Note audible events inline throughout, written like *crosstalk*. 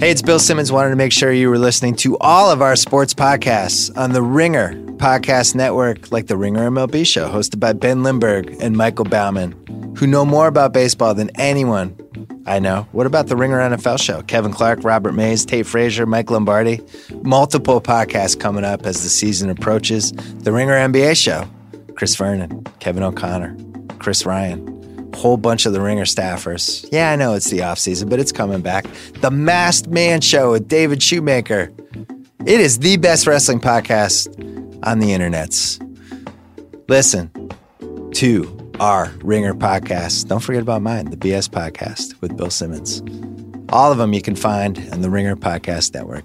Hey, it's Bill Simmons. Wanted to make sure you were listening to all of our sports podcasts on the Ringer Podcast Network, like the Ringer MLB Show, hosted by Ben Lindbergh and Michael Bauman, who know more about baseball than anyone I know. What about the Ringer NFL Show? Kevin Clark, Robert Mays, Tate Frazier, Mike Lombardi. Multiple podcasts coming up as the season approaches. The Ringer NBA Show, Chris Vernon, Kevin O'Connor, Chris Ryan whole bunch of the Ringer staffers. Yeah, I know it's the off season, but it's coming back. The Masked Man Show with David Shoemaker. It is the best wrestling podcast on the internets. Listen to our Ringer podcast. Don't forget about mine, the BS podcast with Bill Simmons. All of them you can find on the Ringer Podcast Network.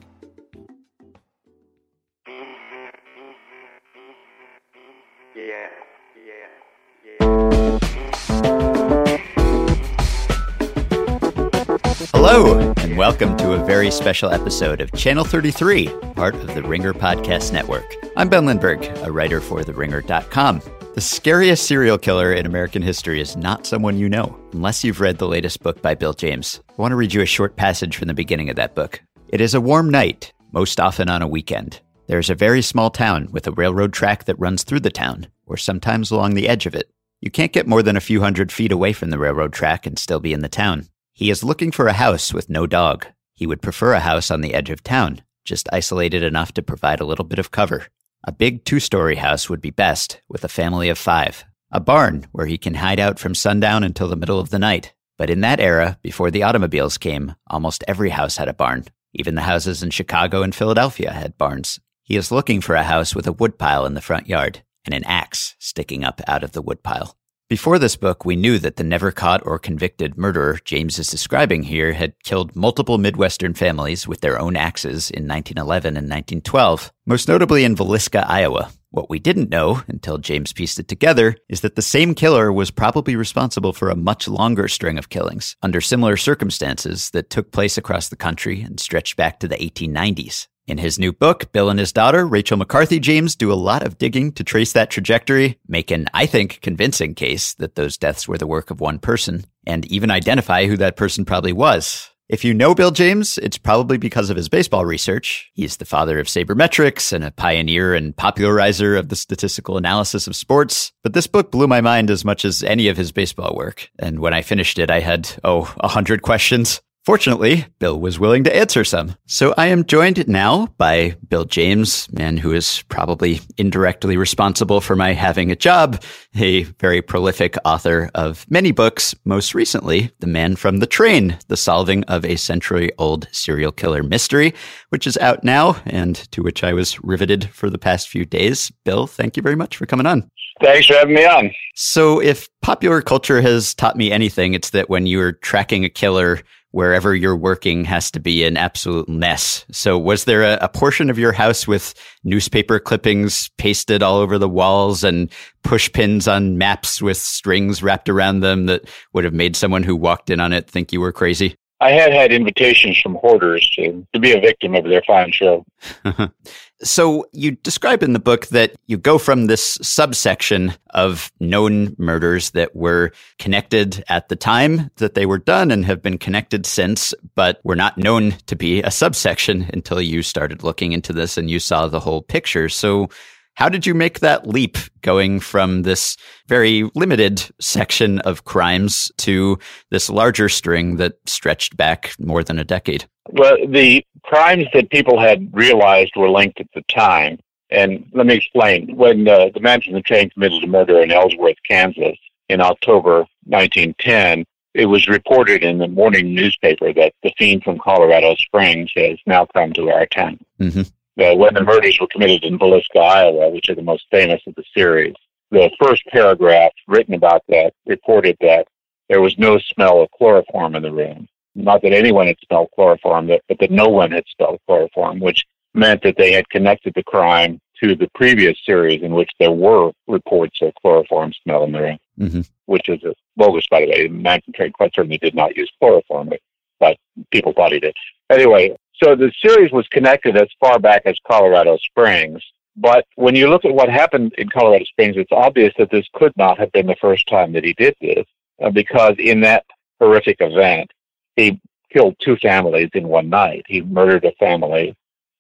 Hello, and welcome to a very special episode of Channel 33, part of the Ringer Podcast Network. I'm Ben Lindbergh, a writer for TheRinger.com. The scariest serial killer in American history is not someone you know, unless you've read the latest book by Bill James. I want to read you a short passage from the beginning of that book. It is a warm night, most often on a weekend. There is a very small town with a railroad track that runs through the town, or sometimes along the edge of it. You can't get more than a few hundred feet away from the railroad track and still be in the town. He is looking for a house with no dog. He would prefer a house on the edge of town, just isolated enough to provide a little bit of cover. A big two story house would be best, with a family of five. A barn where he can hide out from sundown until the middle of the night. But in that era, before the automobiles came, almost every house had a barn. Even the houses in Chicago and Philadelphia had barns. He is looking for a house with a woodpile in the front yard and an axe sticking up out of the woodpile. Before this book, we knew that the never caught or convicted murderer James is describing here had killed multiple Midwestern families with their own axes in 1911 and 1912, most notably in Villisca, Iowa. What we didn't know until James pieced it together is that the same killer was probably responsible for a much longer string of killings under similar circumstances that took place across the country and stretched back to the 1890s. In his new book, Bill and his daughter, Rachel McCarthy James, do a lot of digging to trace that trajectory, make an, I think, convincing case that those deaths were the work of one person, and even identify who that person probably was. If you know Bill James, it's probably because of his baseball research. He's the father of sabermetrics and a pioneer and popularizer of the statistical analysis of sports. But this book blew my mind as much as any of his baseball work. And when I finished it, I had, oh, a hundred questions. Fortunately, Bill was willing to answer some. So I am joined now by Bill James, man who is probably indirectly responsible for my having a job, a very prolific author of many books, most recently, The Man from the Train, the solving of a century old serial killer mystery, which is out now and to which I was riveted for the past few days. Bill, thank you very much for coming on. Thanks for having me on. So if popular culture has taught me anything, it's that when you're tracking a killer, wherever you're working has to be an absolute mess. So, was there a, a, portion of your house with newspaper clippings pasted all over the walls and push pins on maps with strings wrapped around them that would have made someone who walked in on it think you were crazy? I had had invitations from hoarders to, to be a victim of their fine show. *laughs* So you describe in the book that you go from this subsection of known murders that were connected at the time that they were done and have been connected since, but were not known to be a subsection until you started looking into this and you saw the whole picture. So how did you make that leap going from this very limited section of crimes to this larger string that stretched back more than a decade? Well, the crimes that people had realized were linked at the time, and let me explain. When uh, the man from the train committed a murder in Ellsworth, Kansas, in October 1910, it was reported in the morning newspaper that the fiend from Colorado Springs has now come to our town. Mm-hmm when the murders were committed in Villisca, Iowa, which are the most famous of the series. The first paragraph written about that reported that there was no smell of chloroform in the room. Not that anyone had smelled chloroform, but that no one had smelled chloroform, which meant that they had connected the crime to the previous series in which there were reports of chloroform smell in the room, mm-hmm. which is bogus, by the way. Manson quite certainly did not use chloroform, but, but people thought he did. Anyway, so the series was connected as far back as Colorado Springs. But when you look at what happened in Colorado Springs, it's obvious that this could not have been the first time that he did this, uh, because in that horrific event, he killed two families in one night. He murdered a family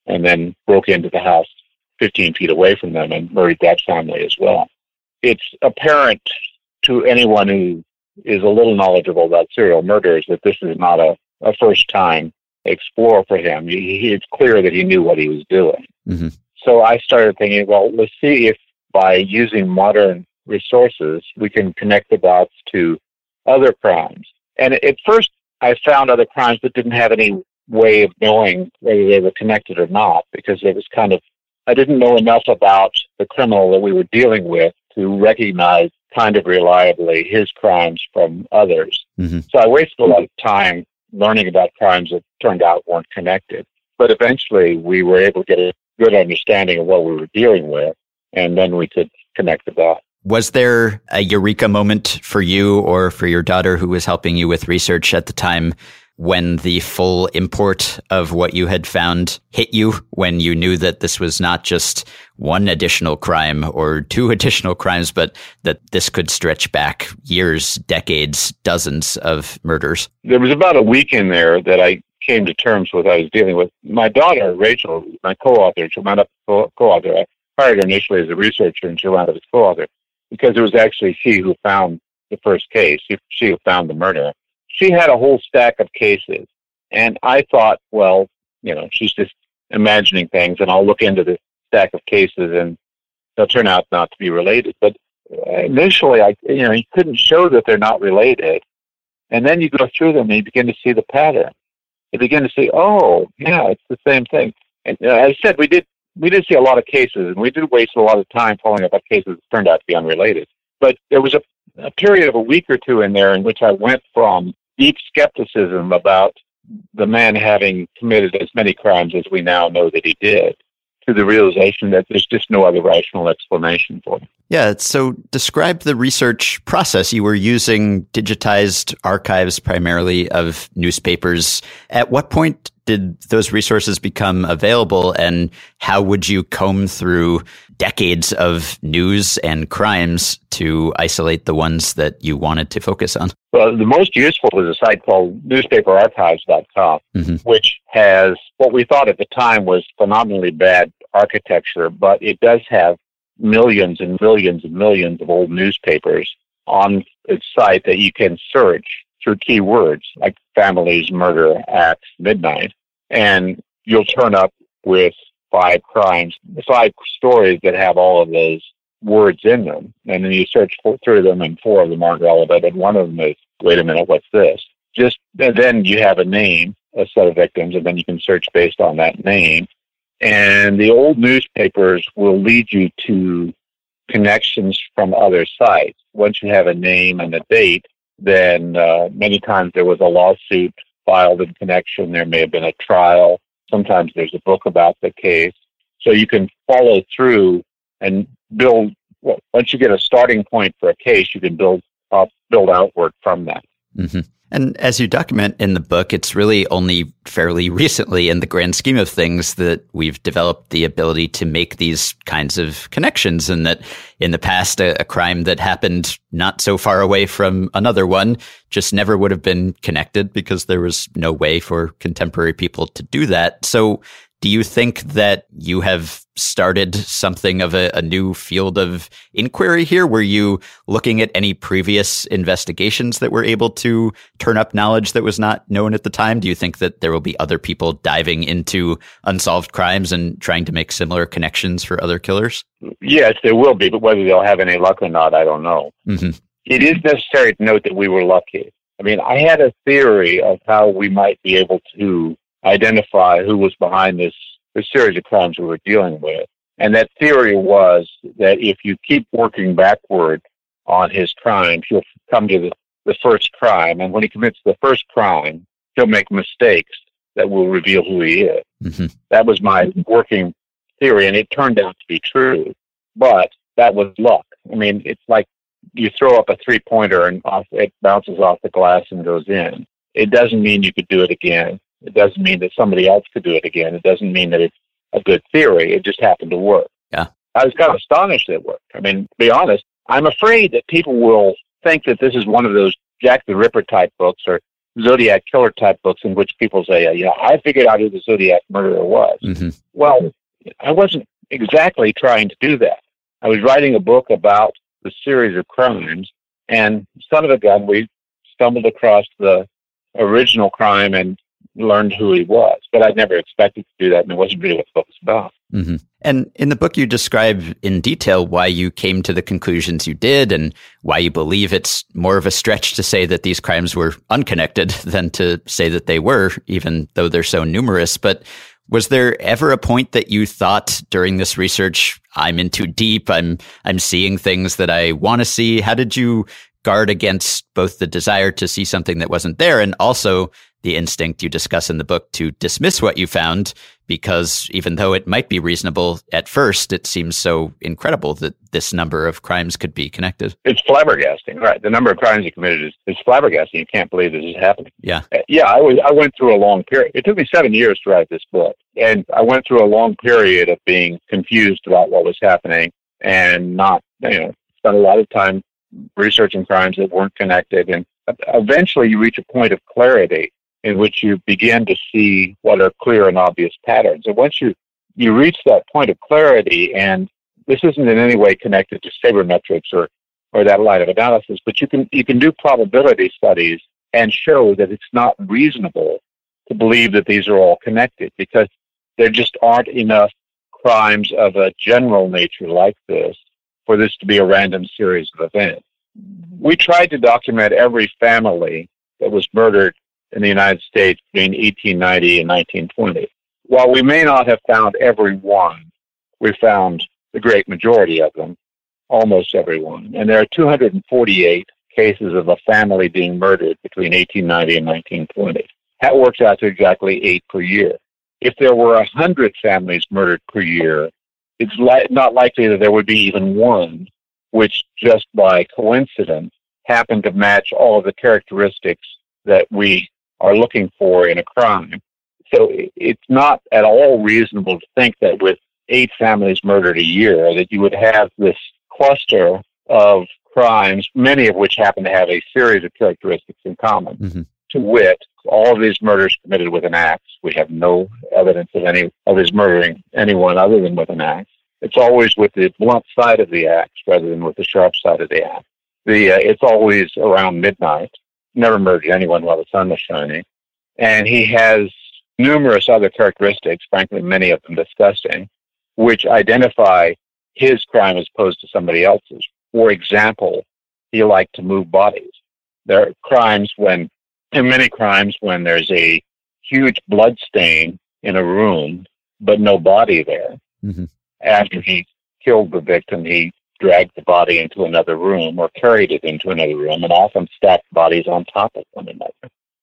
and then broke into the house 15 feet away from them and murdered that family as well. It's apparent to anyone who is a little knowledgeable about serial murders that this is not a, a first time explore for him. He, he, it's clear that he knew what he was doing. Mm-hmm. So I started thinking, well, let's see if by using modern resources we can connect the dots to other crimes. And at first, I found other crimes that didn't have any way of knowing whether they were connected or not because it was kind of I didn't know enough about the criminal that we were dealing with to recognize kind of reliably his crimes from others. Mm-hmm. So I wasted a lot of time learning about crimes that turned out weren't connected. But eventually we were able to get a good understanding of what we were dealing with, and then we could connect the dots. Was there a eureka moment for you or for your daughter who was helping you with research at the time when the full import of what you had found hit you, when you knew that this was not just one additional crime or two *laughs* additional crimes, but that this could stretch back years, decades, dozens of murders? There was about a week in there that I came to terms with I was dealing with. My daughter, Rachel, my co-author, she wound up co-author. I hired her initially as a researcher and she wound up as co-author because it was actually she who found the first case. She who found the murder she had a whole stack of cases. And I thought, well, you know, she's just imagining things and I'll look into this stack of cases and they'll turn out not to be related. But initially, I, you know, you couldn't show that they're not related. And then you go through them and you begin to see the pattern. You begin to see, oh, yeah, it's the same thing. And uh, as I said, we did we did see a lot of cases, and we did waste a lot of time following up on cases that turned out to be unrelated. But there was a, a period of a week or two in there in which I went from deep skepticism about the man having committed as many crimes as we now know that he did to the realization that there's just no other rational explanation for it. Yeah. So describe the research process. You were using digitized archives primarily of newspapers. At what point did those resources become available and how would you comb through decades of news and crimes to isolate the ones that you wanted to focus on? Well, the most useful was a site called newspaperarchives.com, mm-hmm. which has what we thought at the time was phenomenally bad architecture, but it does have millions and millions and millions of old newspapers on its site that you can search through keywords like families, murder, at midnight, and you'll turn up with five crimes, five stories that have all of those words in them. And then you search for, through them, and four of them aren't relevant, and one of them is, wait a minute, what's this? Just then you have a name, a set of victims, and then you can search based on that name. And the old newspapers will lead you to connections from other sites. Once you have a name and a date, then uh, many times there was a lawsuit filed in connection. There may have been a trial. Sometimes there's a book about the case. So you can follow through and build. Well, once you get a starting point for a case, you can build up, build outward from that. Mm-hmm. And as you document in the book, it's really only fairly *laughs* recently, in the grand scheme of things, that we've developed the ability to make these kinds of connections. And that in the past, a, a, crime that happened not so far away from another one just never would have been connected because there was no way for contemporary people to do that. So do you think that you have started something of a, a, new field of inquiry here? Were you looking at any previous investigations that were able to turn up knowledge that was not known at the time? Do you think that there will be other people diving into unsolved crimes and trying to make similar connections for other killers? Yes, there will be, but whether they'll have any luck or not, I don't know. Mm-hmm. It is necessary to note that we were lucky. I mean, I had a theory of how we might be able to identify who was behind this, this series of crimes we were dealing with. And that theory was that if you keep working backward on his crimes, you'll come to the, the first crime. And when he commits the first crime, he'll make mistakes that will reveal who he is. Mm-hmm. That was my working theory, and it turned out to be true. But that was luck. I mean, it's like you throw up a three pointer and off, it bounces off the glass and goes in. It doesn't mean you could do it again. It doesn't mean that somebody else could do it again. It doesn't mean that it's a good theory. It just happened to work. Yeah. I was kind of astonished that it worked. I mean, to be honest, I'm afraid that people will think that this is one of those Jack the Ripper type books or Zodiac killer type books in which people say, "Yeah, I figured out who the Zodiac murderer was." Mm-hmm. Well, I wasn't exactly trying to do that. I was writing a book about the series of crimes, and son of a gun, we stumbled across the original crime and learned who he was. But I'd never expected to do that, and it wasn't really what the book was about. Mm-hmm. And in the book, you describe in detail why you came to the conclusions you did and why you believe it's more of a stretch to say that these crimes were unconnected *laughs* than to say that they were, even though they're so numerous. But was there ever a point that you thought during this research, I'm in too deep, I'm I'm seeing things that I want to see? How did you guard against both the desire to see something that wasn't there and also the instinct you discuss in the book to dismiss what you found because even though it might be reasonable at first, it seems so incredible that this number of crimes could be connected. It's flabbergasting, right? The number of crimes you committed is, is flabbergasting. You can't believe this is happening. Yeah. Uh, yeah, I was I went through a long period. It took me seven years to write this book. And I went through a long period of being confused about what was happening and not, you know, spent a lot of time researching crimes that weren't connected. And eventually you reach a point of clarity in which you begin to see what are clear and obvious patterns. And once you, you reach that point of clarity, and this isn't in any way connected to sabermetrics or, or that line of analysis, but you can, you can do probability studies and show that it's not reasonable to believe that these are all connected because there just aren't enough crimes of a general nature like this for this to be a random series of events. Mm-hmm. We tried to document every family that was murdered in the United States between 1890 and 1920. While we may not have found every one, we found the great majority of them, almost every one. And there are 248 cases of a family being murdered between 1890 and 1920. That works out to exactly eight per year. If there were 100 families murdered per year, it's li- not likely that there would be even one which just by coincidence happened to match all of the characteristics that we are looking for in a crime. So it's not at all reasonable to think that with eight families murdered a year, that you would have this cluster of crimes, many of which happen to have a series of characteristics in common. Mm-hmm. To wit, all of these murders committed with an axe. We have no evidence of any of his murdering anyone other than with an axe. It's always with the blunt side of the axe rather than with the sharp side of the axe. The uh, it's always around midnight never murdered anyone while the sun was shining. And he has numerous other characteristics, frankly, many of them disgusting, which identify his crime as opposed to somebody else's. For example, he liked to move bodies. There are crimes when, in many crimes, when there's a huge blood stain in a room, but no body there. Mm-hmm. After he killed the victim, he dragged the body into another room or carried it into another room and often stacked bodies on top of one another.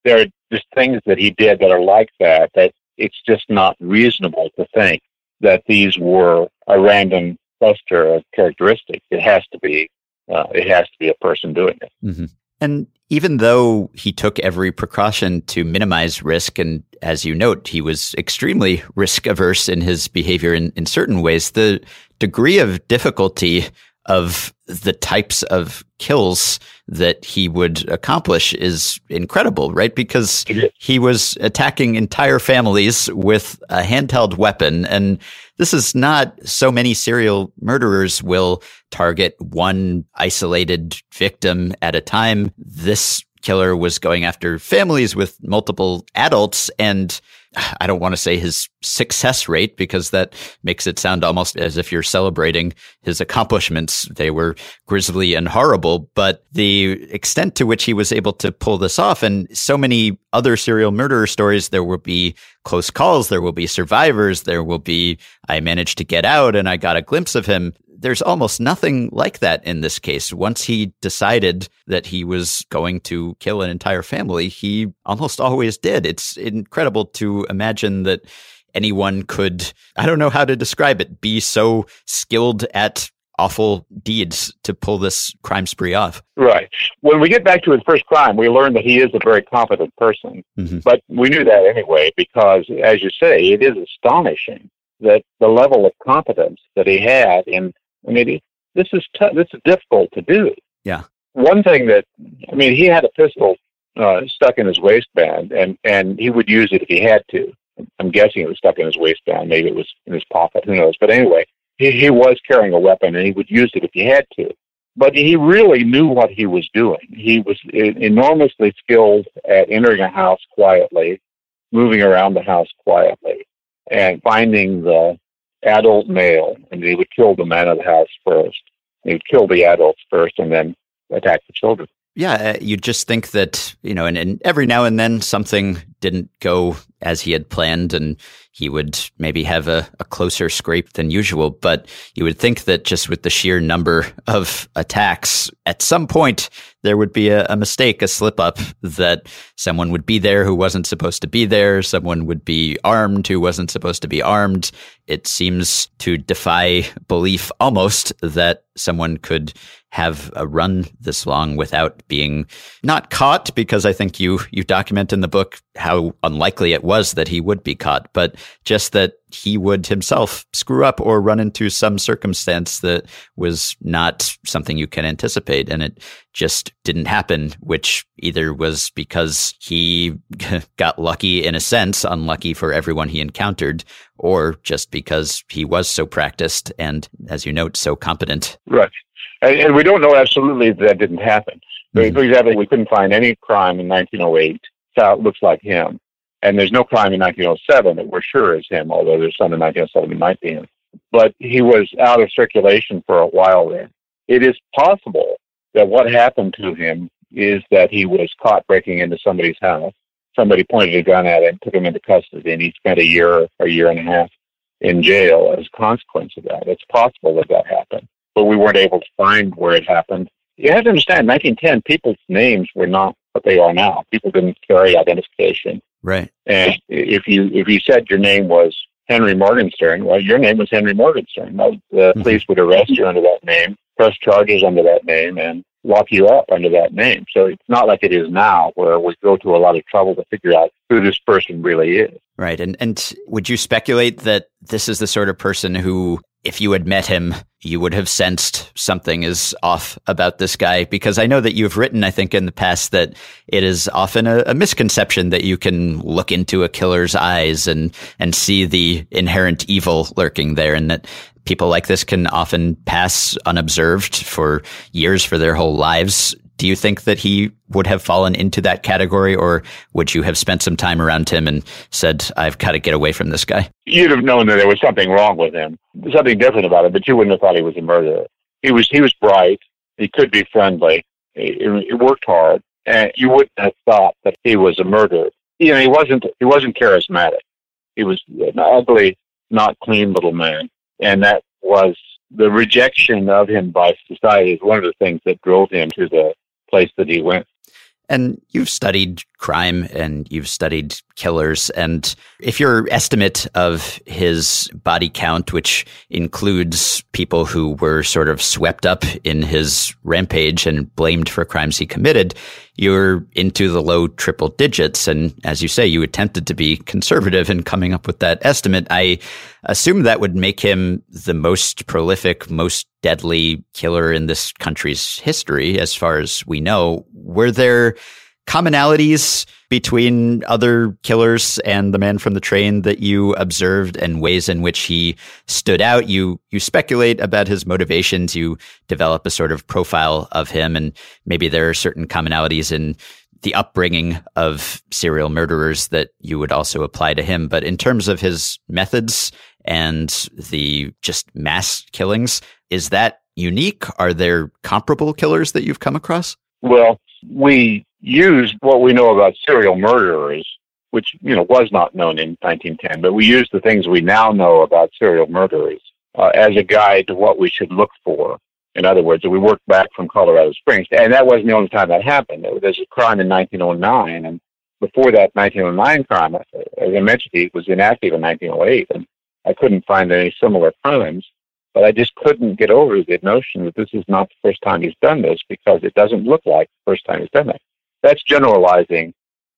There are just things that he did that are like that, that it's just not reasonable to think that these were a random cluster of characteristics. It has to be, uh, it has to be a person doing it. Mm-hmm. And even though he took every precaution to minimize risk, and as you note, he was extremely risk averse in his behavior in, in certain ways, the degree of difficulty of the types of kills that he would accomplish is incredible, right? Because he was attacking entire families with a handheld weapon. And this is not so many serial murderers will target one isolated victim at a time. This killer was going after families with multiple adults and I don't want to say his success rate because that makes it sound almost as if you're celebrating his accomplishments. They were grisly and horrible, but the extent to which he was able to pull this off and so many other serial murderer stories, there will be close calls. There will be survivors. There will be, I managed to get out and I got a glimpse of him there's almost nothing like that in this case. Once he decided that he was going to kill an entire family, he almost always did. It's incredible to imagine that anyone could, I don't know how to describe it, be so skilled at awful deeds to pull this crime spree off. Right. When we get back to his first crime, we learn that he is a very competent person. Mm-hmm. But we knew that anyway because, as you say, it is astonishing that the level of competence that he had in I mean, this is t- this is difficult to do. Yeah. One thing that I mean, he had a pistol uh, stuck in his waistband, and and he would use it if he had to. I'm guessing it was stuck in his waistband. Maybe it was in his pocket. Who knows? But anyway, he, he was carrying a weapon, and he would use it if he had to. But he really knew what he was doing. He was enormously skilled at entering a house quietly, moving around the house quietly, and finding the adult male, and he would kill the man of the house first. He would kill the adults first, and then attack the children. Yeah, uh, you just think that, you know, and, and every now and then something didn't go as he had planned and he would maybe have a, a, closer scrape than usual. But you would think that just with the sheer number of attacks, at some point there would be a, a mistake, a slip up that someone would be there who wasn't supposed to be there. Someone would be armed who wasn't supposed to be armed. It seems to defy belief almost that someone could have a run this long without being not caught because I think you you document in the book how unlikely it was that he would be caught, but just that he would himself screw up or run into some circumstance that was not something you can anticipate. And it just didn't happen, which either was because he *laughs* got lucky in a sense, unlucky for everyone he encountered, or just because he was so practiced and, as you note, so competent. Right. And, and we don't know absolutely that, that didn't happen. Mm-hmm. For example, we couldn't find any crime in 1908 that looks like him. And there's no crime in 1907 that we're sure is him, although there's some in 1907 that might be him. But he was out of circulation for a while then. It is possible that what happened to him is that he was caught breaking into somebody's house. Somebody pointed a gun at him, took him into custody, and he spent a year or a year and a half in jail as a consequence of that. It's possible that that happened, but we weren't able to find where it happened. You have to understand, 1910, people's names were not what they are now. People didn't carry identification. Right. And if you if you said your name was Henry Morgenstern, well, your name was Henry Morgenstern. The mm-hmm. police would arrest you under that name, press charges under that name, and lock you up under that name. So it's not like it is now, where we go to a lot of trouble to figure out who this person really is. Right. And and would you speculate that this is the sort of person who if you had met him, you would have sensed something is off about this guy. Because I know that you've written, I think, in the past that it is often a, a, misconception that you can look into a killer's eyes and and see the inherent evil lurking there, and that people like this can often pass unobserved for years, for their whole lives, do you think that he would have fallen into that category, or would you have spent some time around him and said, "I've got to get away from this guy"? You'd have known that there was something wrong with him, something different about it, but you wouldn't have thought he was a murderer. He was he was bright. He could be friendly. He, he worked hard, and you wouldn't have thought that he was a murderer. You know, he wasn't. He wasn't charismatic. He was an ugly, not clean little man, and that was the rejection of him by society is one of the things that drove him to the place that he went. And you've studied crime and you've studied killers. And if your estimate of his body count, which includes people who were sort of swept up in his rampage and blamed for crimes he committed, you're into the low triple digits. And as you say, you attempted to be conservative in coming up with that estimate. I assume that would make him the most prolific, most deadly killer in this country's history, as far as we know. Were there commonalities between other killers and the man from the train that you observed and ways in which he stood out. You you speculate about his motivations. You develop a sort of profile of him and maybe there are certain commonalities in the upbringing of serial murderers that you would also apply to him. But in terms of his methods and the just mass killings is that unique? Are there comparable killers that you've come across well we used what we know about serial murderers, which you know was not known in 1910, but we used the things we now know about serial murderers uh, as a guide to what we should look for. In other words, we worked back from Colorado Springs, and that wasn't the only time that happened. There was a crime in 1909, and before that 1909 crime, as I mentioned, he was inactive in 1908, and I couldn't find any similar crimes. But I just couldn't get over the notion that this is not the first time he's done this because it doesn't look like the first time he's done that. That's generalizing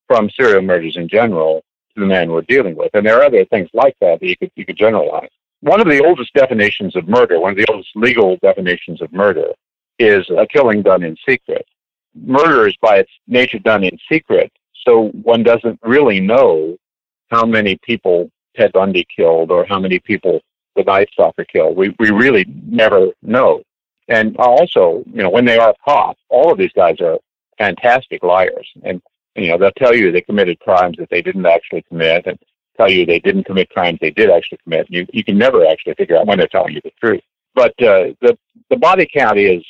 from serial murders in general to the man we're dealing with. And there are other things like that that you could, you could generalize. One of the oldest definitions of murder, one of the oldest legal definitions of murder, is a killing done in secret. murder is by its nature done in secret, so one doesn't really know how many people Ted Bundy killed or how many people the Night Stalker killed. We we really never know. And also, you know, when they are caught, all of these guys are fantastic liars, and you know they'll tell you they committed crimes that they didn't actually commit, and tell you they didn't commit crimes they did actually commit. You you can never actually figure out when they're telling you the truth. But uh, the the body count is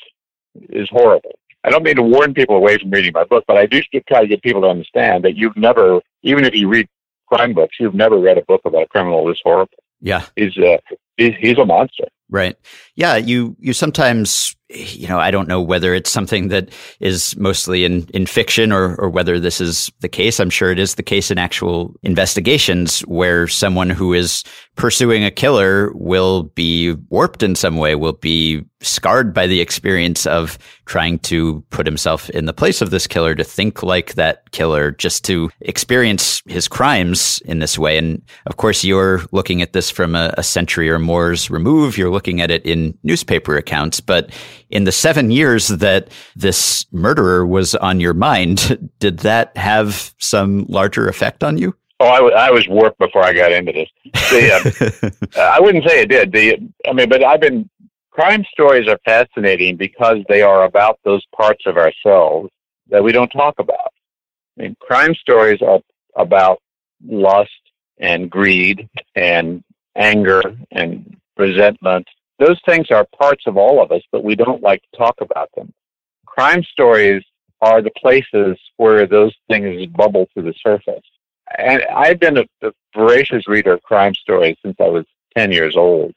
is horrible. I don't mean to warn people away from reading my book, but I do try to get people to understand that you've never, even if you read crime books, you've never read a book about a criminal this horrible. Yeah, he's uh, he's, he's a monster. Right. Yeah. You you sometimes you know, I don't know whether it's something that is mostly in, in fiction or, or whether this is the case. I'm sure it is the case in actual investigations where someone who is pursuing a killer will be warped in some way, will be scarred by the experience of trying to put himself in the place of this killer, to think like that killer, just to experience his crimes in this way. And of course, you're looking at this from a, a century or more's remove. You're looking at it in newspaper accounts, but in the seven years that this murderer was on your mind, *laughs* did that have some larger effect on you? Oh, I, w- I was warped before I got into this. The, uh, *laughs* I wouldn't say it did. The, I mean, but I've been, crime stories are fascinating because they are about those parts of ourselves that we don't talk about. I mean, crime stories are about lust and greed and anger and resentment those things are parts of all of us, but we don't like to talk about them. Crime stories are the places where those things bubble to the surface. And I've been a, a voracious reader of crime stories since I was 10 years old.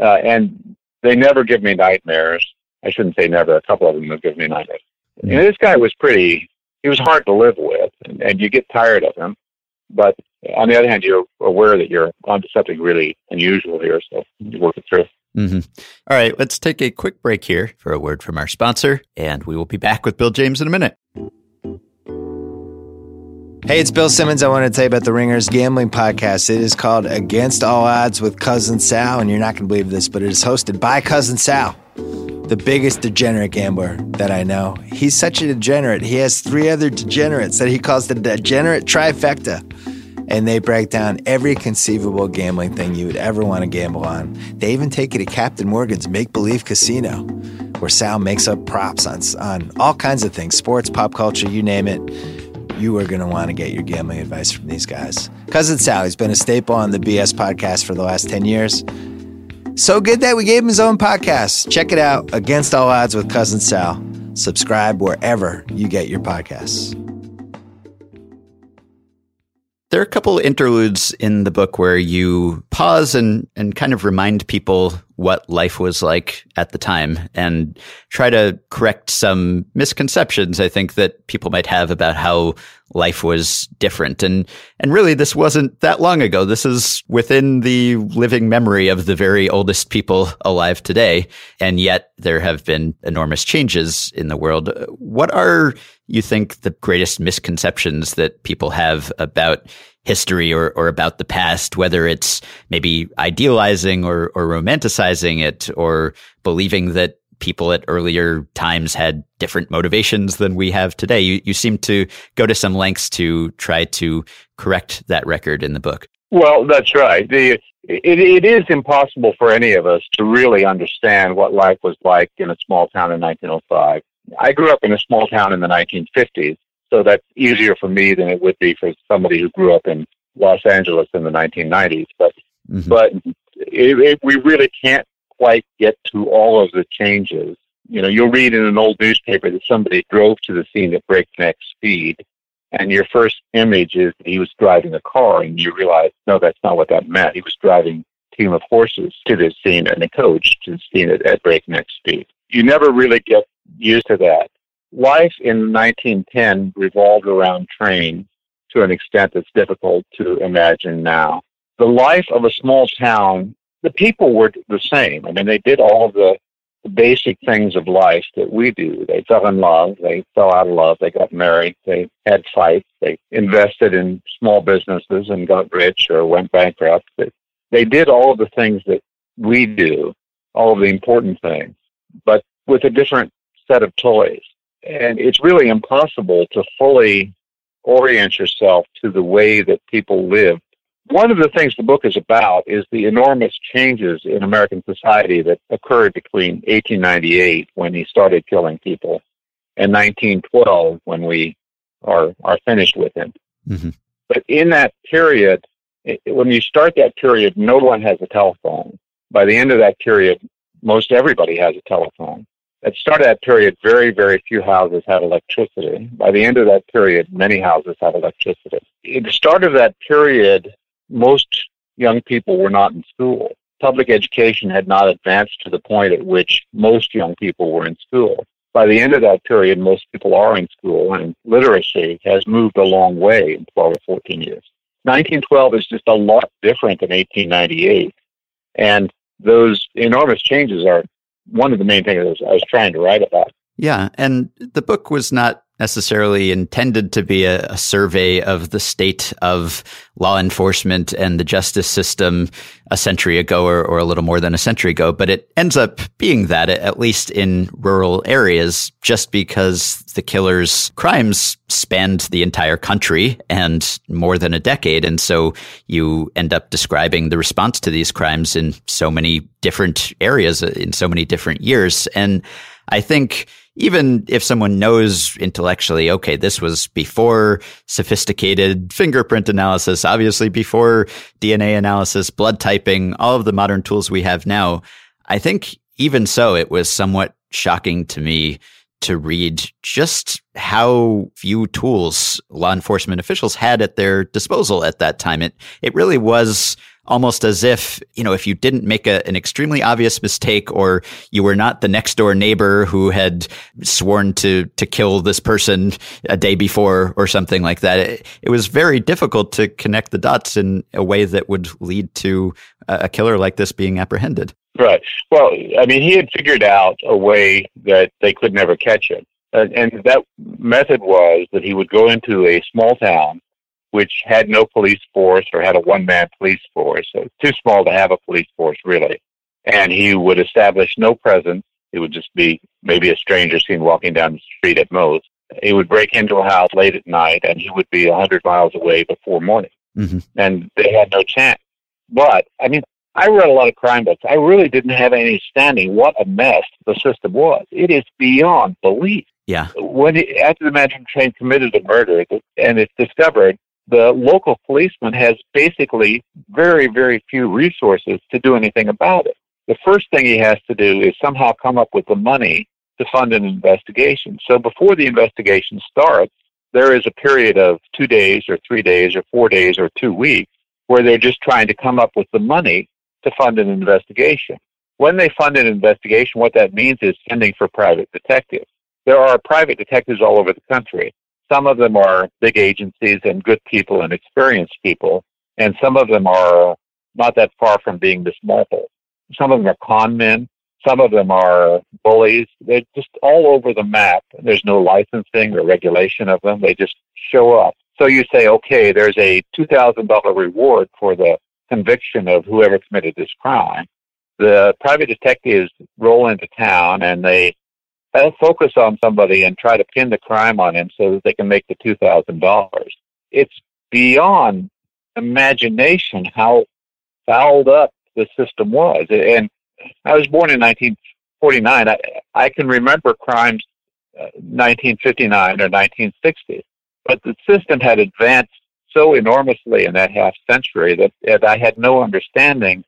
Uh, and they never give me nightmares. I shouldn't say never. A couple of them have given me nightmares. You know, this guy was pretty, he was hard to live with, and, and you get tired of him. But on the other hand, you're aware that you're onto something really unusual here, so you work it through. Mm-hmm. All right, let's take a quick break here for a word from our sponsor, and we will be back with Bill James in a minute. Hey, it's Bill Simmons. I want to tell you about the Ringers Gambling Podcast. It is called Against All Odds with Cousin Sal, and you're not going to believe this, but it is hosted by Cousin Sal, the biggest degenerate gambler that I know. He's such a degenerate. He has three other degenerates that he calls the degenerate trifecta and they break down every conceivable gambling thing you would ever want to gamble on. They even take you to Captain Morgan's Make Believe Casino, where Sal makes up props on, on all kinds of things sports, pop culture, you name it. You are going to want to get your gambling advice from these guys. Cousin Sal, he's been a staple on the BS podcast for the last 10 years. So good that we gave him his own podcast. Check it out Against All Odds with Cousin Sal. Subscribe wherever you get your podcasts. There are a couple interludes in the book where you pause and, and kind of remind people what life was like at the time and try to correct some misconceptions I think that people might have about how life was different. And, and really this wasn't that long ago. This is within the living memory of the very oldest people alive today. And yet there have been enormous changes in the world. What are you think the greatest misconceptions that people have about history or, or about the past, whether it's maybe idealizing or, or romanticizing it or believing that people at earlier times had different motivations than we have today. You, you seem to go to some lengths to try to correct that record in the book. Well, that's right. The, it, it is impossible for any of us to really understand what life was like in a small town in 1905. I grew up in a small town in the 1950s, so that's easier for me than it would be for somebody who grew up in Los Angeles in the 1990s. But mm-hmm. but it, it, we really can't quite get to all of the changes. You know, you'll read in an old newspaper that somebody drove to the scene at breakneck speed, and your first image is that he was driving a car, and you realize, no, that's not what that meant. He was driving a team of horses to this scene and a coach to the scene at, at breakneck speed. You never really get used to that. Life in 1910 revolved around trains to an extent that's difficult to imagine now. The life of a small town, the people were the same. I mean, they did all the basic things of life that we do. They fell in love, they fell out of love, they got married, they had fights, they invested in small businesses and got rich or went bankrupt. They, they did all of the things that we do, all of the important things, but with a different set of toys. And it's really impossible to fully orient yourself to the way that people live. One of the things the book is about is the enormous changes in American society that occurred between 1898 when he started killing people and 1912 when we are are finished with him. Mm-hmm. But in that period, when you start that period, no one has a telephone. By the end of that period, most everybody has a telephone. At the start of that period, very, very few houses had electricity. By the end of that period, many houses had electricity. At the start of that period, most young people were not in school. Public education had not advanced to the point at which most young people were in school. By the end of that period, most people are in school, and literacy has moved a long way in 12 or 14 years. 1912 is just a lot different than 1898. And those enormous changes are one of the main things I was, I was trying to write about. Yeah. And the book was not necessarily intended to be a, a, survey of the state of law enforcement and the justice system a century ago or, or, a little more than a century ago, but it ends up being that, at least in rural areas, just because the killer's crimes spanned the entire country and more than a decade. And so you end up describing the response to these crimes in so many different areas, in so many different years. And I think even if someone knows intellectually, okay, this was before sophisticated fingerprint analysis, obviously before DNA analysis, blood typing, all of the modern tools we have now, I think even so, it was somewhat shocking to me to read just how few tools law enforcement officials had at their disposal at that time. It, it really was almost as if, you know, if you didn't make a, an extremely obvious mistake or you were not the next door neighbor who had sworn to, to kill this person a day before or something like that, it, it was very difficult to connect the dots in a way that would lead to a killer like this being apprehended. Right. Well, I mean, he had figured out a way that they could never catch him. and that method was that he would go into a small town which had no police force or had a one man police force. So it's too small to have a police force, really. And he would establish no presence. It would just be maybe a stranger seen walking down the street at most. He would break into a house late at night and he would be a 100 miles away before morning. Mm-hmm. And they had no chance. But, I mean, I read a lot of crime books. I really didn't have any standing what a mess the system was. It is beyond belief. Yeah. When he, after the man from the train committed a murder and it's discovered, the local policeman has basically very, very few resources to do anything about it. The first thing he has to do is somehow come up with the money to fund an investigation. So before the investigation starts, there is a period of two days or three days or four days or two weeks where they're just trying to come up with the money to fund an investigation. When they fund an investigation, what that means is sending for private detectives. There are private detectives all over the country. Some of them are big agencies and good people and experienced people, and some of them are not that far from being small Some of them are con men. Some of them are bullies. They're just all over the map. There's no licensing or regulation of them. They just show up. So you say, okay, there's a $2,000 reward for the conviction of whoever committed this crime. The private detectives roll into town and they Focus on somebody and try to pin the crime on him so that they can make the two thousand dollars. It's beyond imagination how fouled up the system was. And I was born in 1949. I, I can remember crimes uh, 1959 or 1960, but the system had advanced so enormously in that half century that, that I had no understanding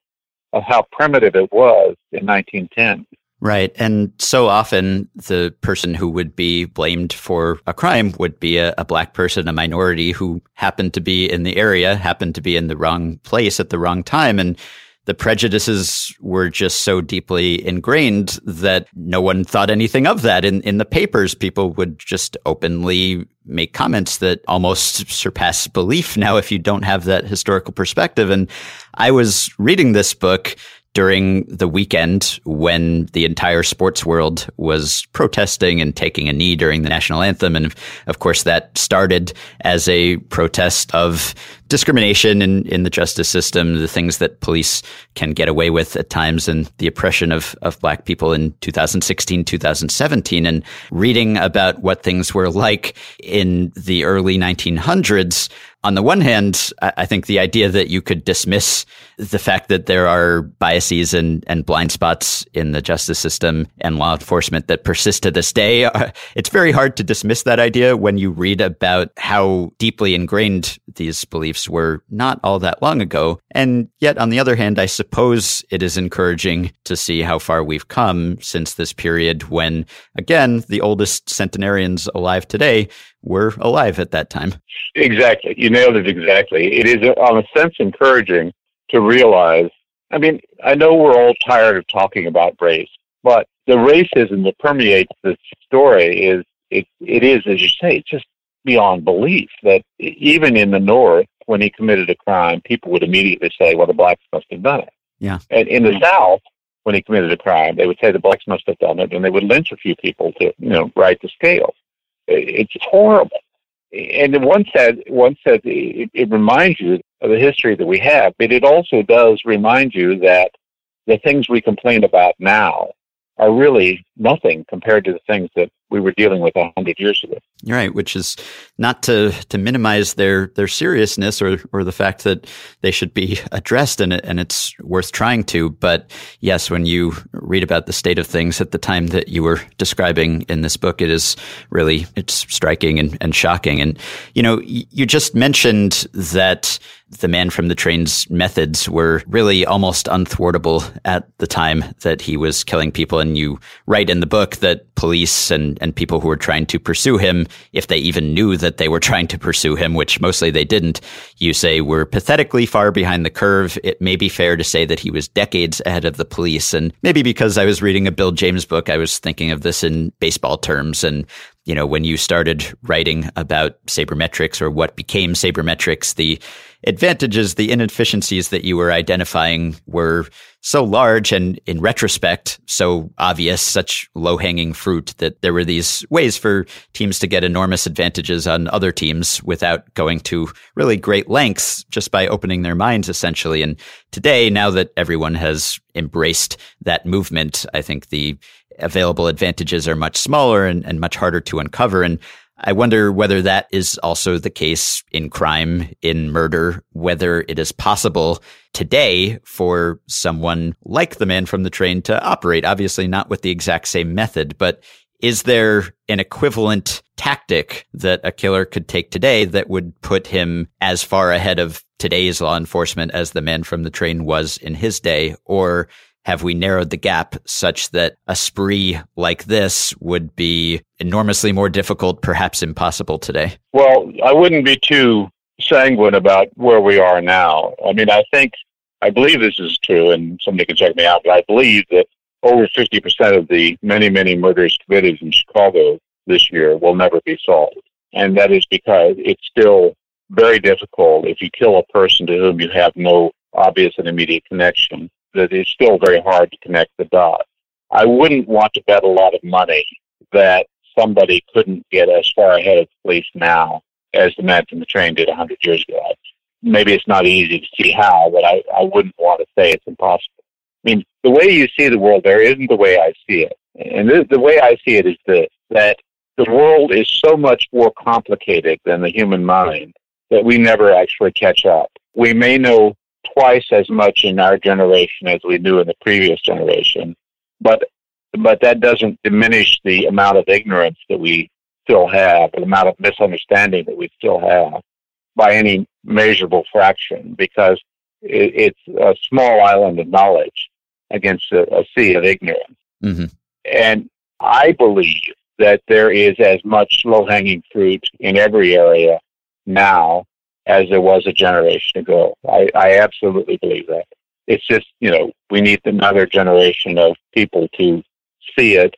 of how primitive it was in 1910. Right. And so often the person who would be blamed for a crime would be a, a, black person, a minority who happened to be in the area, happened to be in the wrong place at the wrong time. And the prejudices were just so deeply ingrained that no one thought anything of that. In, in the papers, people would just openly make comments that almost surpass belief now if you don't have that historical perspective. And I was reading this book during the weekend when the entire sports world was protesting and taking a knee during the national anthem. And of course, that started as a protest of discrimination in, in the justice system, the things that police can get away with at times, and the oppression of, of black people in 2016, 2017, and reading about what things were like in the early 1900s on the one hand, I think the idea that you could dismiss the fact that there are biases and, and blind spots in the justice system and law enforcement that persist to this day, uh, it's very hard to dismiss that idea when you read about how deeply ingrained these beliefs were not all that long ago. And yet, on the other hand, I suppose it is encouraging to see how far we've come since this period when, again, the oldest centenarians alive today were alive at that time. Exactly. You nailed it exactly. It is, on a sense, encouraging to realize. I mean, I know we're all tired of talking about race, but the racism that permeates this story is, it, it is, as you say, it's just beyond belief that even in the North, when he committed a crime, people would immediately say, well, the blacks must have done it. Yeah. And in the South, when he committed a crime, they would say the blacks must have done it, and they would lynch a few people to, you know, right the scales. It's horrible. And one said, one said it, it reminds you of the history that we have, but it also does remind you that the things we complain about now are really nothing compared to the things that we were dealing with a hundred years ago. Right, which is not to to minimize their their seriousness or or the fact that they should be *laughs* addressed and and it's worth trying to. But yes, when you read about the state of things at the time that you were describing in this book, it is really it's striking and, and shocking. And you know, you just mentioned that the man from the train's methods were really almost unthwartable at the time that he was killing people. And you write in the book that police and, and people who were trying to pursue him, if they even knew that they were trying to pursue him, which mostly they didn't, you say were pathetically far behind the curve. It may be fair to say that he was decades ahead of the police. And maybe because I was reading a Bill James book, I was thinking of this in baseball terms. And you know, when you started writing about sabermetrics or what became sabermetrics, the advantages, the inefficiencies that you were identifying were so large and in retrospect, so obvious, such low hanging fruit that there were these ways for teams to get enormous advantages on other teams without going to really great lengths just by opening their minds, essentially. And today, now that everyone has embraced that movement, I think the available advantages are much smaller and, and much harder to uncover. And I wonder whether that is also the case in crime, in murder, whether it is possible today for someone like the man from the train to operate. Obviously, not with the exact same method, but is there an equivalent tactic that a killer could take today that would put him as far ahead of today's law enforcement as the man from the train was in his day? Or have we narrowed the gap such that a spree like this would be enormously more difficult, perhaps impossible today? Well, I wouldn't be too sanguine about where we are now. I mean, I think, I believe this is true, and somebody can check me out, but I believe that over 50% of the many, many murders committed in Chicago this year will never be solved. And that is because it's still very difficult if you kill a person to whom you have no obvious and immediate connection that it's still very hard to connect the dots. I wouldn't want to bet a lot of money that somebody couldn't get as far ahead of the police now as the man from the train did 100 years ago. Maybe it's not easy to see how, but I, I wouldn't want to say it's impossible. I mean, the way you see the world there isn't the way I see it. And the, the way I see it is this, that the world is so much more complicated than the human mind that we never actually catch up. We may know twice as much in our generation as we knew in the previous generation. But but that doesn't diminish the amount of ignorance that we still have, the amount of misunderstanding that we still have by any measurable fraction, because it, it's a small island of knowledge against a, a sea of ignorance. Mm-hmm. And I believe that there is as much low hanging fruit in every area now as there was a generation ago. I, I absolutely believe that. It's just, you know, we need another generation of people to see it.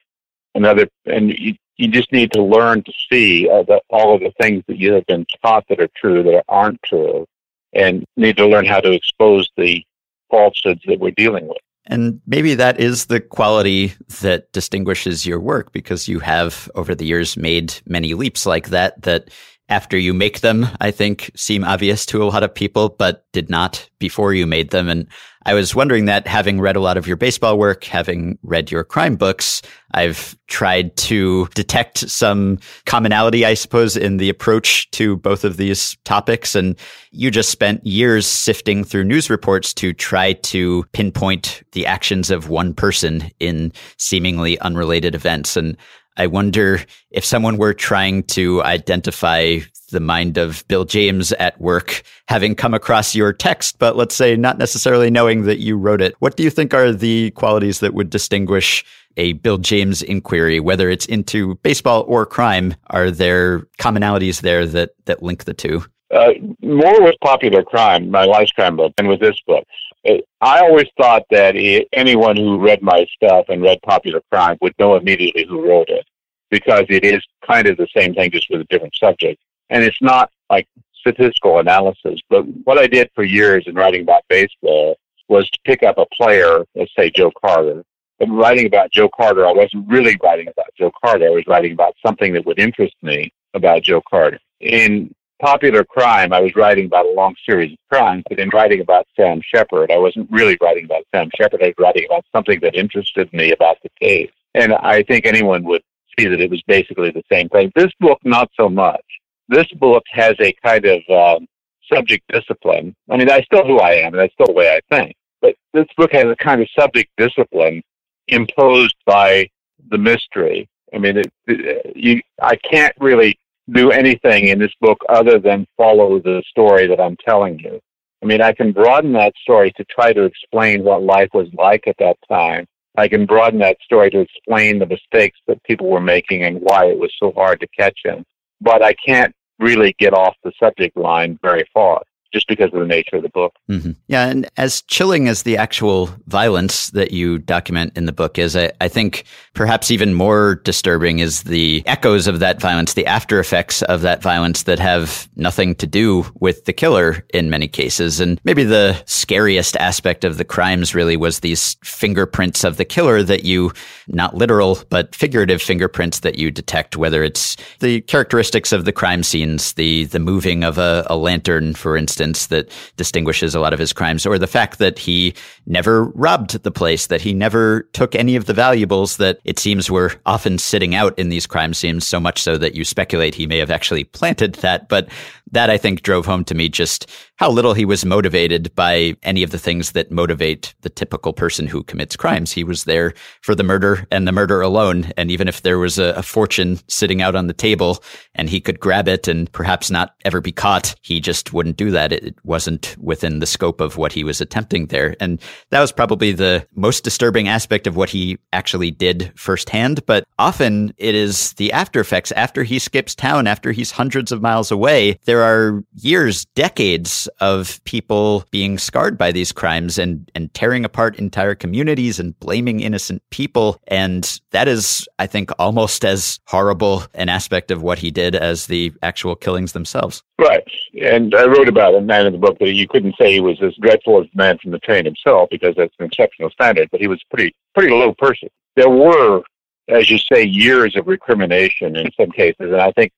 Another, and you, you just need to learn to see all, the, all of the things that you have been taught that are true that aren't true, and need to learn how to expose the falsehoods that we're dealing with. And maybe that is the quality that distinguishes your work because you have over the years made many leaps like that that after you make them, I think seem obvious to a lot of people, but did not before you made them. And I was wondering that having read a lot of your baseball work, having read your crime books, I've tried to detect some commonality, I suppose, in the approach to both of these topics. And you just spent years sifting through news reports to try to pinpoint the actions of one person in seemingly unrelated events. And I wonder if someone were trying to identify the mind of Bill James at work, having come across your text, but let's say not necessarily knowing that you wrote it. What do you think are the qualities that would distinguish a Bill James inquiry, whether it's into baseball or crime? Are there commonalities there that, that link the two? Uh, more with popular crime, my last crime book, and with this book. Uh, I always thought that anyone who read my stuff and read popular crime would know immediately who wrote it because it is kind of the same thing, just with a different subject. And it's not like statistical analysis. But what I did for years in writing about baseball was to pick up a player, let's say Joe Carter. But writing about Joe Carter, I wasn't really writing about Joe Carter. I was writing about something that would interest me about Joe Carter. In popular crime, I was writing about a long series of crimes, but in writing about Sam Sheppard, I wasn't really writing about Sam Sheppard. I was writing about something that interested me about the case. And I think anyone would see that it was basically the same thing. This book, not so much. This book has a kind of um, subject discipline. I mean, I still who I am, and that's still the way I think. But this book has a kind of subject discipline imposed by the mystery. I mean, it, it, you, I can't really do anything in this book other than follow the story that I'm telling you. I mean, I can broaden that story to try to explain what life was like at that time. I can broaden that story to explain the mistakes that people were making and why it was so hard to catch them. But I can't really get off the subject line very far just because of the nature of the book. Mm-hmm. Yeah, and as chilling as the actual violence that you document in the book is, I, I, think perhaps even more disturbing is the echoes of that violence, the after effects of that violence that have nothing to do with the killer in many cases. And maybe the scariest aspect of the crimes really was these fingerprints of the killer that you, not literal, but figurative fingerprints that you detect, whether it's the characteristics of the crime scenes, the, the moving of a, a lantern, for instance that distinguishes a lot of his crimes, or the fact that he never robbed the place, that he never took any of the valuables that it seems were often sitting out in these crime scenes, so much so that you speculate he may have actually planted that. But that I think drove home to me just how little he was motivated by any of the things that motivate the typical person who commits crimes. He was there for the murder and the murder alone. And even if there was a, a fortune sitting out on the table and he could grab it and perhaps not ever be caught, he just wouldn't do that. It wasn't within the scope of what he was attempting there. And that was probably the most disturbing aspect of what he actually did firsthand. But often it is the after effects after he skips town, after he's hundreds of miles away. There there are years, decades of people being scarred by these crimes and, and tearing apart entire communities and blaming innocent people. And that is, I think, almost as horrible an aspect of what he did as the actual killings themselves. Right. And I wrote about a man in the book that you couldn't say he was as dreadful as the man from the train himself because that's an exceptional standard, but he was pretty, pretty low person. There were as you say, years of recrimination in some cases. And I think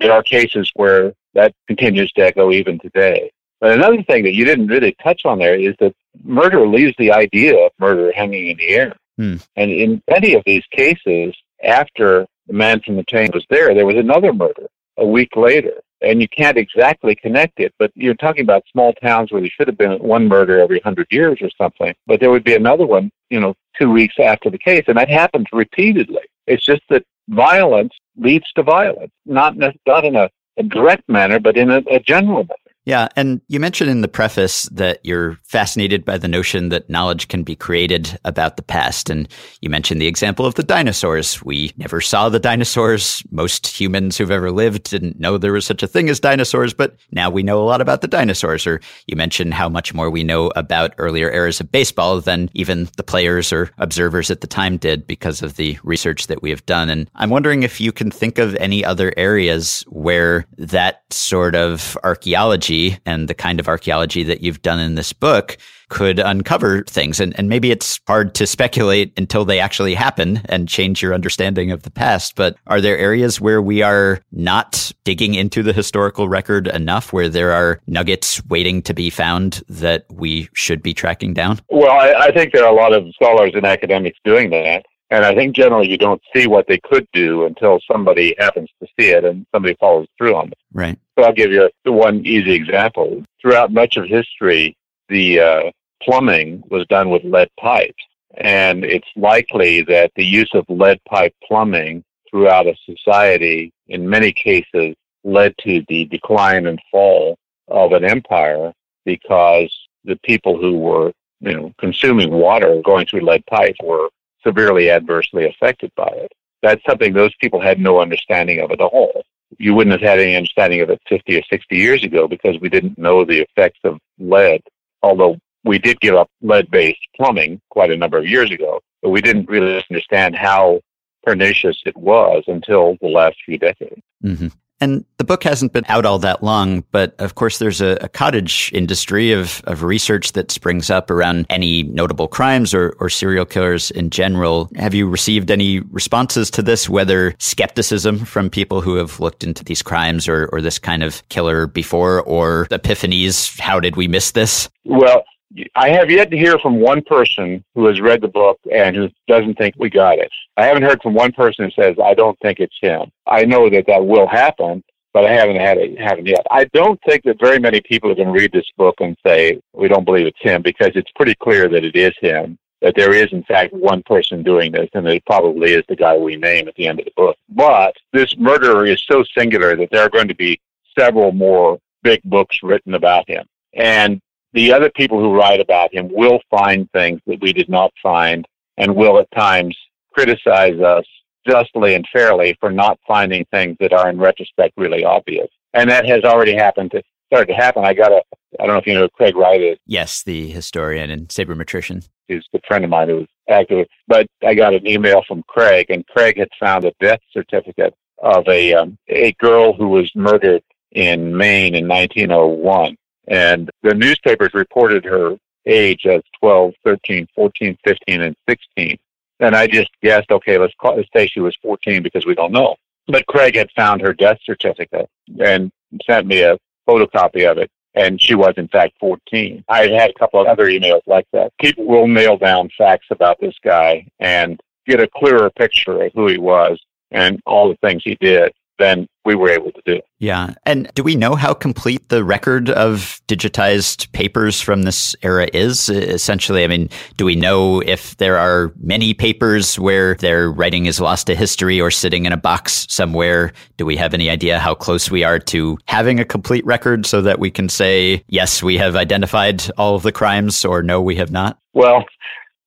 there are cases where that continues to echo even today. But another thing that you didn't really touch on there is that murder leaves the idea of murder hanging in the air. Hmm. And in many of these cases, after the man from the train was there, there was another murder a week later. And you can't exactly connect it, but you're talking about small towns where there should have been one murder every hundred years or something, but there would be another one, you know, two weeks after the case. And that happens repeatedly. It's just that violence leads to violence, not, not in a, a direct manner, but in a, a general manner. Yeah. And you mentioned in the preface that you're fascinated by the notion that knowledge can be created about the past. And you mentioned the example of the dinosaurs. We never saw the dinosaurs. Most humans who've ever lived didn't know there was such a thing as dinosaurs, but now we know a lot about the dinosaurs. Or you mentioned how much more we know about earlier eras of baseball than even the players or observers at the time did because of the research that we have done. And I'm wondering if you can think of any other areas where that sort of archaeology archaeology and the kind of archaeology that you've done in this book could uncover things. And, and maybe it's hard to speculate until they actually happen and change your understanding of the past. But are there areas where we are not digging into the historical record enough, where there are nuggets waiting to be found that we should be tracking down? Well, I, I think there are a lot of scholars and academics doing that. And I think generally you don't see what they could do until somebody happens to see it and somebody follows through on it. Right. So I'll give you one easy example. Throughout much of history, the uh, plumbing was done with lead pipes. And it's likely that the use of lead pipe plumbing throughout a society, in many cases, led to the decline and fall of an empire because the people who were, you know, consuming water going through lead pipes were severely adversely affected by it. That's something those people had no understanding of at all. You wouldn't have had any understanding of it 50 or 60 years ago because we didn't know the effects of lead, although we did give up lead-based plumbing quite a number of years ago, but we didn't really understand how pernicious it was until the last few decades. Mm-hmm. And the book hasn't been out all that long, but of course, there's a, a, cottage industry of, of research that springs up around any notable crimes or, or serial killers in general. Have you received any responses to this, whether skepticism from people who have looked into these crimes or, or this kind of killer before, or epiphanies? How did we miss this? Well, I have yet to hear from one person who has read the book and who doesn't think we got it. I haven't heard from one person who says, I don't think it's him. I know that that will happen, but I haven't had it happen yet. I don't think that very many people are going to read this book and say, we don't believe it's him because it's pretty clear that it is him, that there is in fact one person doing this and it probably is the guy we name at the end of the book. But this murderer is so singular that there are going to be several more big books written about him. And the other people who write about him will find things that we did not find and will at times criticize us justly and fairly for not finding things that are in retrospect really obvious. And that has already happened to started to happen. I got a I don't know if you know who Craig Wright is. Yes, the historian and sabermetrician. He's a friend of mine who was active. But I got an email from Craig and Craig had found a death certificate of a um, a girl who was murdered in Maine in 1901 and the newspapers reported her age as 12, 13, 14, 15, and 16. And I just guessed, okay, let's, call, let's say she was 14 because we don't know. But Craig had found her death certificate and sent me a photocopy of it. And she was, in fact, 14. I had a couple of other emails like that. People will nail down facts about this guy and get a clearer picture of who he was and all the things he did than we were able to do. Yeah. And do we know how complete the record of digitized papers from this era is? Essentially, I mean, do we know if there are many papers where their writing is lost to history or sitting in a box somewhere? Do we have any idea how close we are to having a complete record so that we can say, yes, we have identified all of the crimes or no, we have not? Well,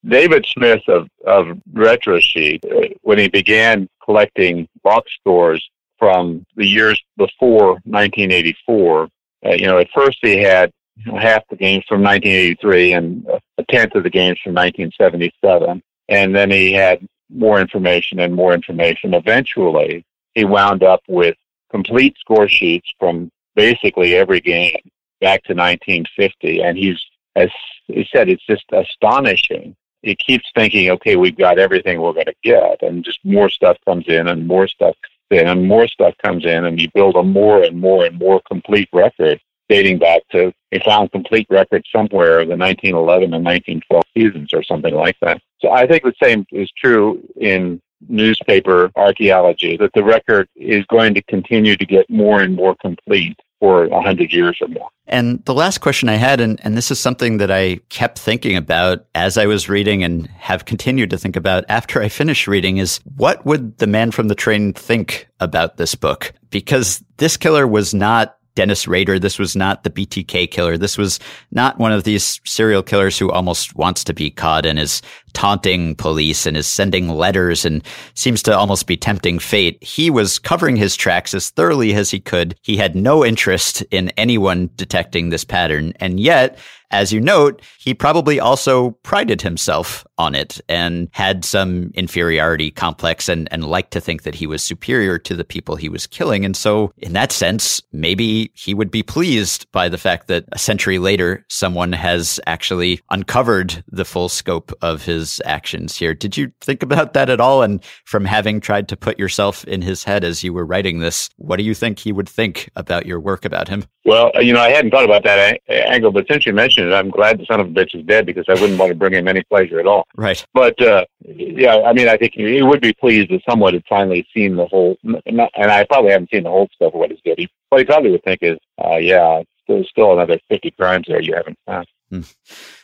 David Smith of, of RetroSheet, uh, when he began collecting box scores from the years before 1984. Uh, you know, at first he had half the games from 1983 and a tenth of the games from 1977. And then he had more information and more information. Eventually, he wound up with complete score sheets from basically every game back to 1950. And he's, as he said, it's just astonishing. He keeps thinking, okay, we've got everything we're going to get. And just more stuff comes in and more stuff and more stuff comes in, and you build a more and more and more complete record dating back to a found complete record somewhere of the 1911 and 1912 seasons or something like that. So I think the same is true in newspaper archaeology, that the record is going to continue to get more and more complete for a hundred years or more. And the last question I had, and, and this is something that I kept thinking about as I was reading and have continued to think about after I finished reading is what would the man from the train think about this book? Because this killer was not Dennis Rader. This was not the BTK killer. This was not one of these serial killers who almost wants to be caught and is taunting police and is sending letters and seems to almost be tempting fate. He was covering his tracks as thoroughly as he could. He had no interest in anyone detecting this pattern. And yet, as you note, he probably also prided himself on it and had some inferiority complex and, and liked to think that he was superior to the people he was killing. And so, in that sense, maybe he would be pleased by the fact that a century later, someone has actually uncovered the full scope of his actions here. Did you think about that at all? And from having tried to put yourself in his head as you were writing this, what do you think he would think about your work about him? Well, you know, I hadn't thought about that angle, but since you mentioned it, I'm glad the son of a bitch is dead because I wouldn't want to bring him any pleasure at all. Right. But uh, yeah, I mean, I think he would be pleased that someone had finally seen the whole, and I probably haven't seen the whole stuff of what he's did. What he probably would think is, uh, yeah, there's still another 50 crimes there you haven't found. Hmm.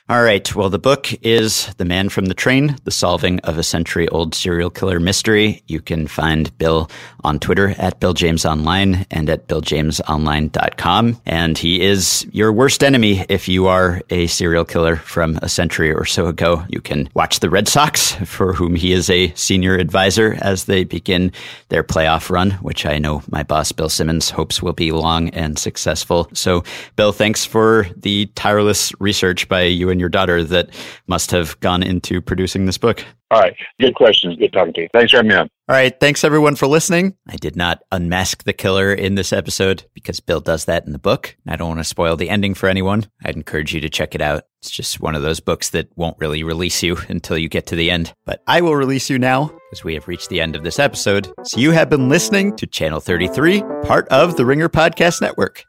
All right. Well, the book is The Man from the Train, The Solving of a Century Old Serial Killer Mystery. You can find Bill on Twitter at Bill James Online and at BillJamesOnline.com. And he is your worst enemy if you are a serial killer from a century or so ago. You can watch the Red Sox, for whom he is a senior advisor as they begin their playoff run, which I know my boss, Bill Simmons, hopes will be long and successful. So, Bill, thanks for the tireless research by you and your daughter that must have gone into producing this book. All right. Good questions. Good talking to you. Thanks for having me on. All right. Thanks everyone for listening. I did not unmask the killer in this episode because Bill does that in the book. I don't want to spoil the ending for anyone. I'd encourage you to check it out. It's just one of those books that won't really release you until you get to the end. But I will release you now because we have reached the end of this episode. So you have been listening to Channel 33, part of the Ringer Podcast Network.